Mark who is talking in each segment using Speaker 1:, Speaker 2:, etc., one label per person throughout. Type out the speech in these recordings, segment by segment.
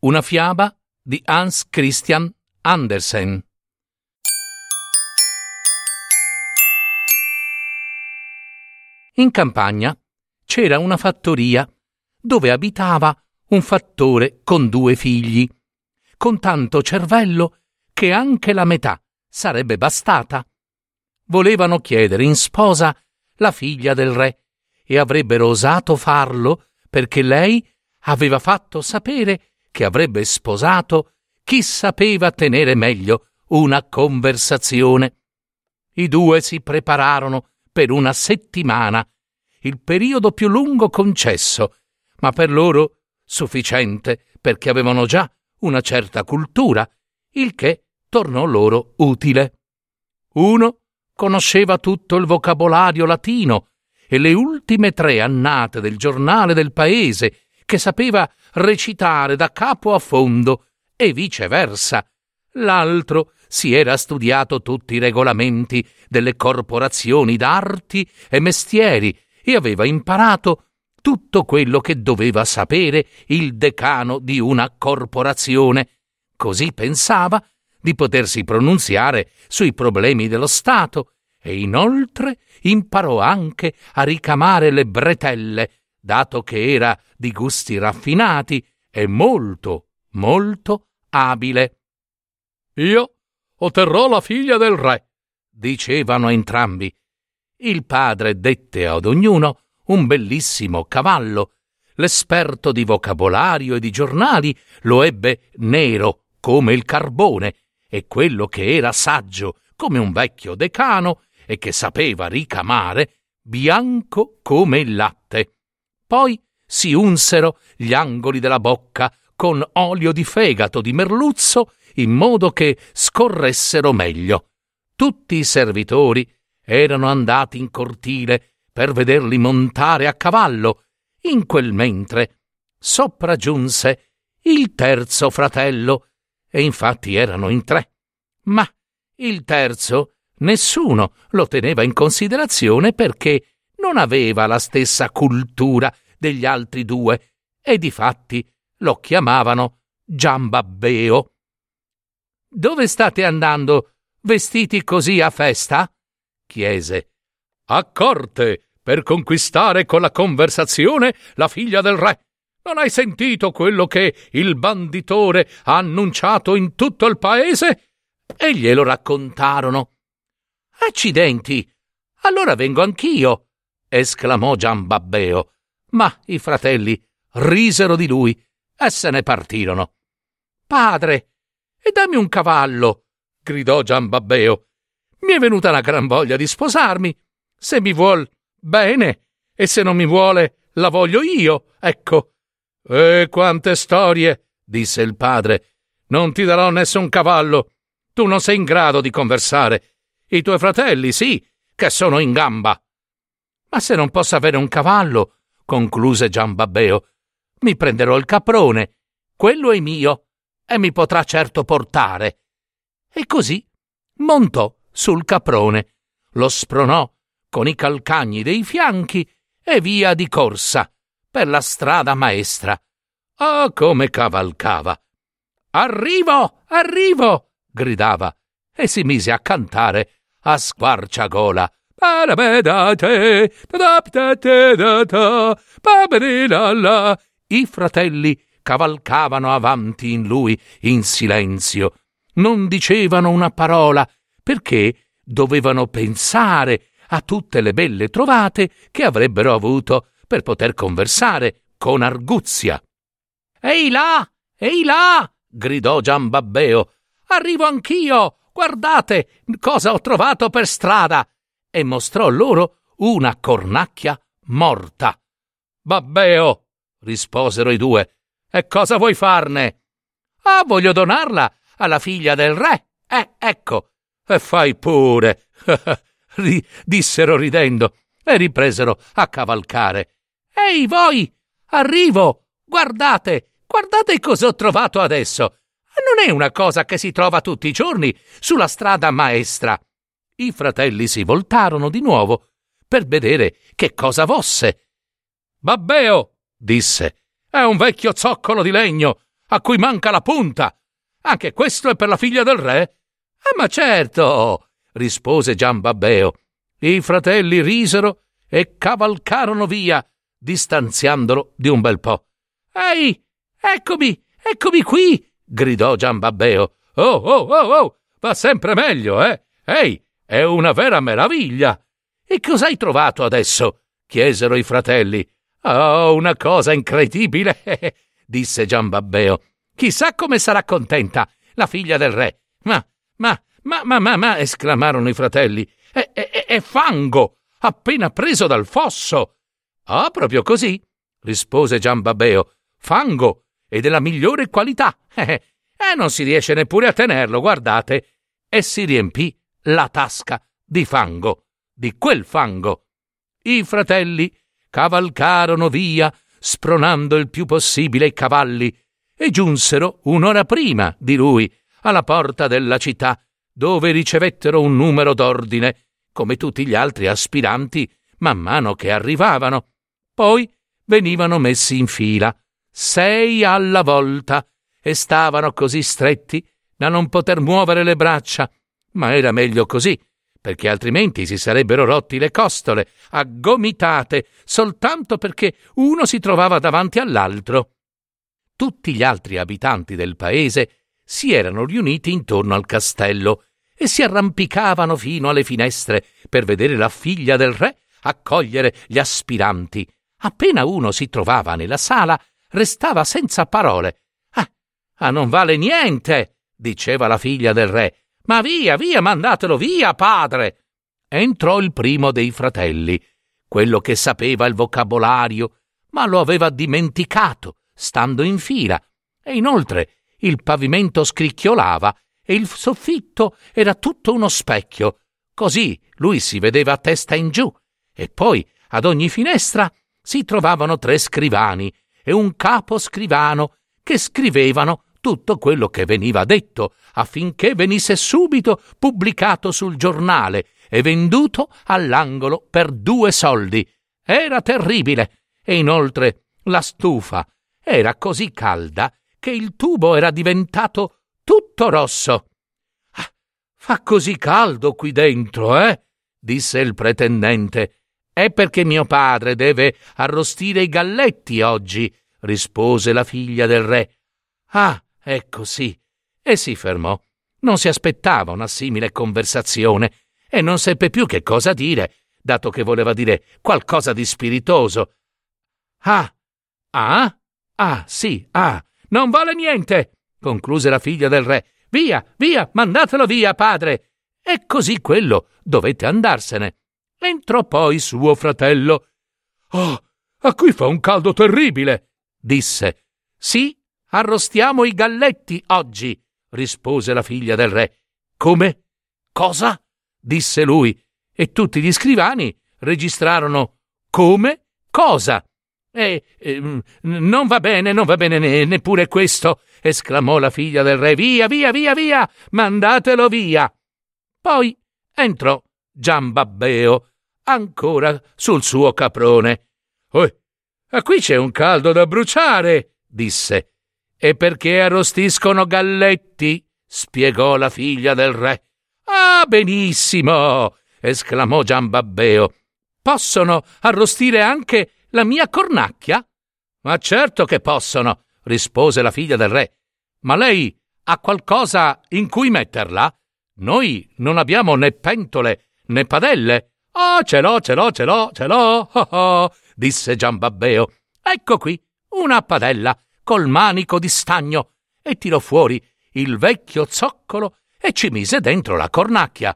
Speaker 1: una fiaba di Hans Christian Andersen. In campagna c'era una fattoria dove abitava un fattore con due figli, con tanto cervello che anche la metà sarebbe bastata. Volevano chiedere in sposa la figlia del re e avrebbero osato farlo perché lei aveva fatto sapere che avrebbe sposato chi sapeva tenere meglio una conversazione. I due si prepararono per una settimana, il periodo più lungo concesso, ma per loro sufficiente perché avevano già una certa cultura, il che tornò loro utile. Uno conosceva tutto il vocabolario latino e le ultime tre annate del giornale del paese, che sapeva recitare da capo a fondo e viceversa. L'altro si era studiato tutti i regolamenti delle corporazioni d'arti e mestieri e aveva imparato tutto quello che doveva sapere il decano di una corporazione. Così pensava di potersi pronunziare sui problemi dello Stato e inoltre imparò anche a ricamare le bretelle dato che era di gusti raffinati e molto, molto abile. Io otterrò la figlia del re, dicevano entrambi. Il padre dette ad ognuno un bellissimo cavallo. L'esperto di vocabolario e di giornali lo ebbe nero come il carbone e quello che era saggio come un vecchio decano e che sapeva ricamare bianco come il latte. Poi si unsero gli angoli della bocca con olio di fegato di merluzzo in modo che scorressero meglio. Tutti i servitori erano andati in cortile per vederli montare a cavallo. In quel mentre sopraggiunse il terzo fratello, e infatti erano in tre. Ma il terzo nessuno lo teneva in considerazione perché non aveva la stessa cultura degli altri due e difatti lo chiamavano Giambabbeo. Dove state andando vestiti così a festa? chiese. A corte, per conquistare con la conversazione la figlia del re. Non hai sentito quello che il banditore ha annunciato in tutto il paese? E glielo raccontarono. Accidenti! Allora vengo anch'io esclamò Giambabbeo, ma i fratelli risero di lui e se ne partirono. Padre, e dammi un cavallo, gridò Giambabbeo. Mi è venuta una gran voglia di sposarmi. Se mi vuol, bene, e se non mi vuole, la voglio io, ecco. E quante storie, disse il padre. Non ti darò nessun cavallo. Tu non sei in grado di conversare. I tuoi fratelli, sì, che sono in gamba. Ma se non posso avere un cavallo, concluse Giambabbeo, mi prenderò il caprone, quello è mio, e mi potrà certo portare. E così montò sul caprone, lo spronò con i calcagni dei fianchi e via di corsa per la strada maestra. Ah, come cavalcava! Arrivo, arrivo! gridava e si mise a cantare a squarciagola i fratelli cavalcavano avanti in lui in silenzio. Non dicevano una parola perché dovevano pensare a tutte le belle trovate che avrebbero avuto per poter conversare con arguzia. Ehi là! Ehi là! gridò Giambabbeo. Arrivo anch'io! Guardate cosa ho trovato per strada! E mostrò loro una cornacchia morta. Babbeo, risposero i due, e cosa vuoi farne? Ah, voglio donarla alla figlia del re. Eh, ecco. E fai pure. dissero ridendo e ripresero a cavalcare. Ehi voi! Arrivo! Guardate! Guardate cosa ho trovato adesso! Non è una cosa che si trova tutti i giorni sulla strada maestra. I fratelli si voltarono di nuovo per vedere che cosa fosse. Babbeo, disse, è un vecchio zoccolo di legno a cui manca la punta. Anche questo è per la figlia del re? Ah, ma certo, rispose Gian Babbeo. I fratelli risero e cavalcarono via, distanziandolo di un bel po'. Ehi, eccomi, eccomi qui, gridò Gian Babbeo. Oh, oh, oh, oh, va sempre meglio, eh? Ehi, è una vera meraviglia. E cos'hai trovato adesso? chiesero i fratelli. Oh, una cosa incredibile, disse Gian Babbeo. Chissà come sarà contenta la figlia del re. Ma, ma, ma, ma, ma, ma, esclamarono i fratelli. È, è, è fango, appena preso dal fosso. Ah, proprio così, rispose Gian Babbeo. Fango, e della migliore qualità. Eh, eh, non si riesce neppure a tenerlo, guardate. E si riempì la tasca di fango, di quel fango. I fratelli cavalcarono via, spronando il più possibile i cavalli, e giunsero un'ora prima di lui alla porta della città, dove ricevettero un numero d'ordine, come tutti gli altri aspiranti, man mano che arrivavano. Poi venivano messi in fila, sei alla volta, e stavano così stretti da non poter muovere le braccia. Ma era meglio così, perché altrimenti si sarebbero rotti le costole, aggomitate, soltanto perché uno si trovava davanti all'altro. Tutti gli altri abitanti del paese si erano riuniti intorno al castello e si arrampicavano fino alle finestre per vedere la figlia del re accogliere gli aspiranti. Appena uno si trovava nella sala, restava senza parole. Ah, ah non vale niente, diceva la figlia del re. Ma via, via, mandatelo via, padre. Entrò il primo dei fratelli, quello che sapeva il vocabolario, ma lo aveva dimenticato, stando in fila, e inoltre il pavimento scricchiolava e il soffitto era tutto uno specchio. Così lui si vedeva a testa in giù, e poi ad ogni finestra si trovavano tre scrivani e un capo scrivano che scrivevano tutto quello che veniva detto affinché venisse subito pubblicato sul giornale e venduto all'angolo per due soldi. Era terribile. E inoltre la stufa era così calda che il tubo era diventato tutto rosso. Ah, fa così caldo qui dentro, eh? disse il pretendente. È perché mio padre deve arrostire i galletti oggi, rispose la figlia del re. Ah, ecco sì. E si fermò. Non si aspettava una simile conversazione e non seppe più che cosa dire, dato che voleva dire qualcosa di spiritoso. Ah, ah, ah, sì, ah, non vale niente, concluse la figlia del re. Via, via, mandatelo via, padre. E così quello dovette andarsene. Entrò poi suo fratello. Oh, a qui fa un caldo terribile, disse. Sì, arrostiamo i galletti oggi, rispose la figlia del re. Come? Cosa? disse lui, e tutti gli scrivani registrarono come? Cosa? Eh, eh, non va bene, non va bene ne, neppure questo, esclamò la figlia del re. Via, via, via, via, mandatelo via. Poi entrò Giambabbeo, ancora sul suo caprone. Oh, qui c'è un caldo da bruciare, disse. E perché arrostiscono galletti? spiegò la figlia del re. Ah, benissimo! esclamò Giambabbeo. Possono arrostire anche la mia cornacchia? Ma certo che possono, rispose la figlia del re. Ma lei ha qualcosa in cui metterla? Noi non abbiamo né pentole né padelle. Oh, ce l'ho, ce l'ho, ce l'ho, ce l'ho, oh, oh, disse Giambabbeo. Ecco qui, una padella col manico di stagno, e tirò fuori il vecchio zoccolo e ci mise dentro la cornacchia.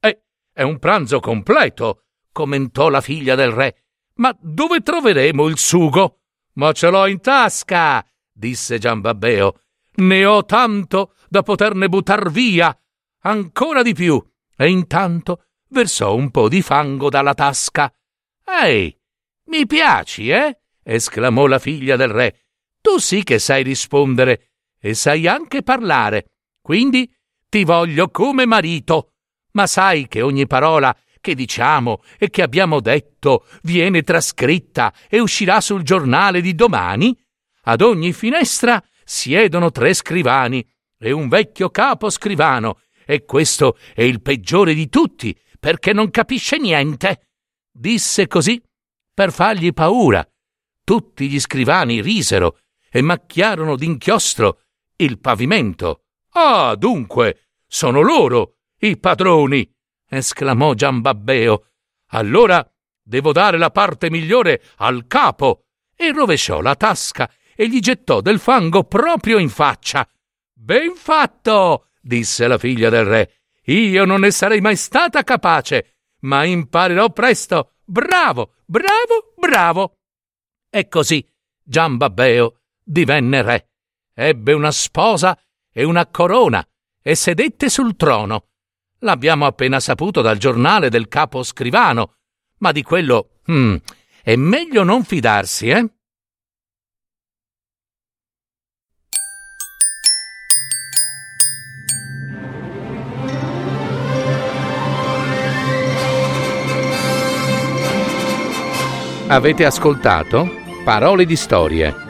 Speaker 1: Eh, è un pranzo completo, commentò la figlia del re. Ma dove troveremo il sugo? Ma ce l'ho in tasca, disse Giambabbeo. ne ho tanto da poterne buttar via, ancora di più, e intanto versò un po' di fango dalla tasca. Ehi, mi piaci, eh? esclamò la figlia del re. Tu sì che sai rispondere e sai anche parlare, quindi ti voglio come marito. Ma sai che ogni parola che diciamo e che abbiamo detto viene trascritta e uscirà sul giornale di domani? Ad ogni finestra siedono tre scrivani e un vecchio capo scrivano, e questo è il peggiore di tutti, perché non capisce niente. Disse così per fargli paura. Tutti gli scrivani risero e macchiarono d'inchiostro il pavimento. Ah, dunque, sono loro i padroni! esclamò Giambabbeo. Allora devo dare la parte migliore al capo. E rovesciò la tasca e gli gettò del fango proprio in faccia. Ben fatto! disse la figlia del re. Io non ne sarei mai stata capace, ma imparerò presto. Bravo, bravo, bravo. E così Giambabbeo divenne re. Ebbe una sposa e una corona e sedette sul trono. L'abbiamo appena saputo dal giornale del capo scrivano, ma di quello hmm, è meglio non fidarsi, eh? Avete ascoltato Parole di storie,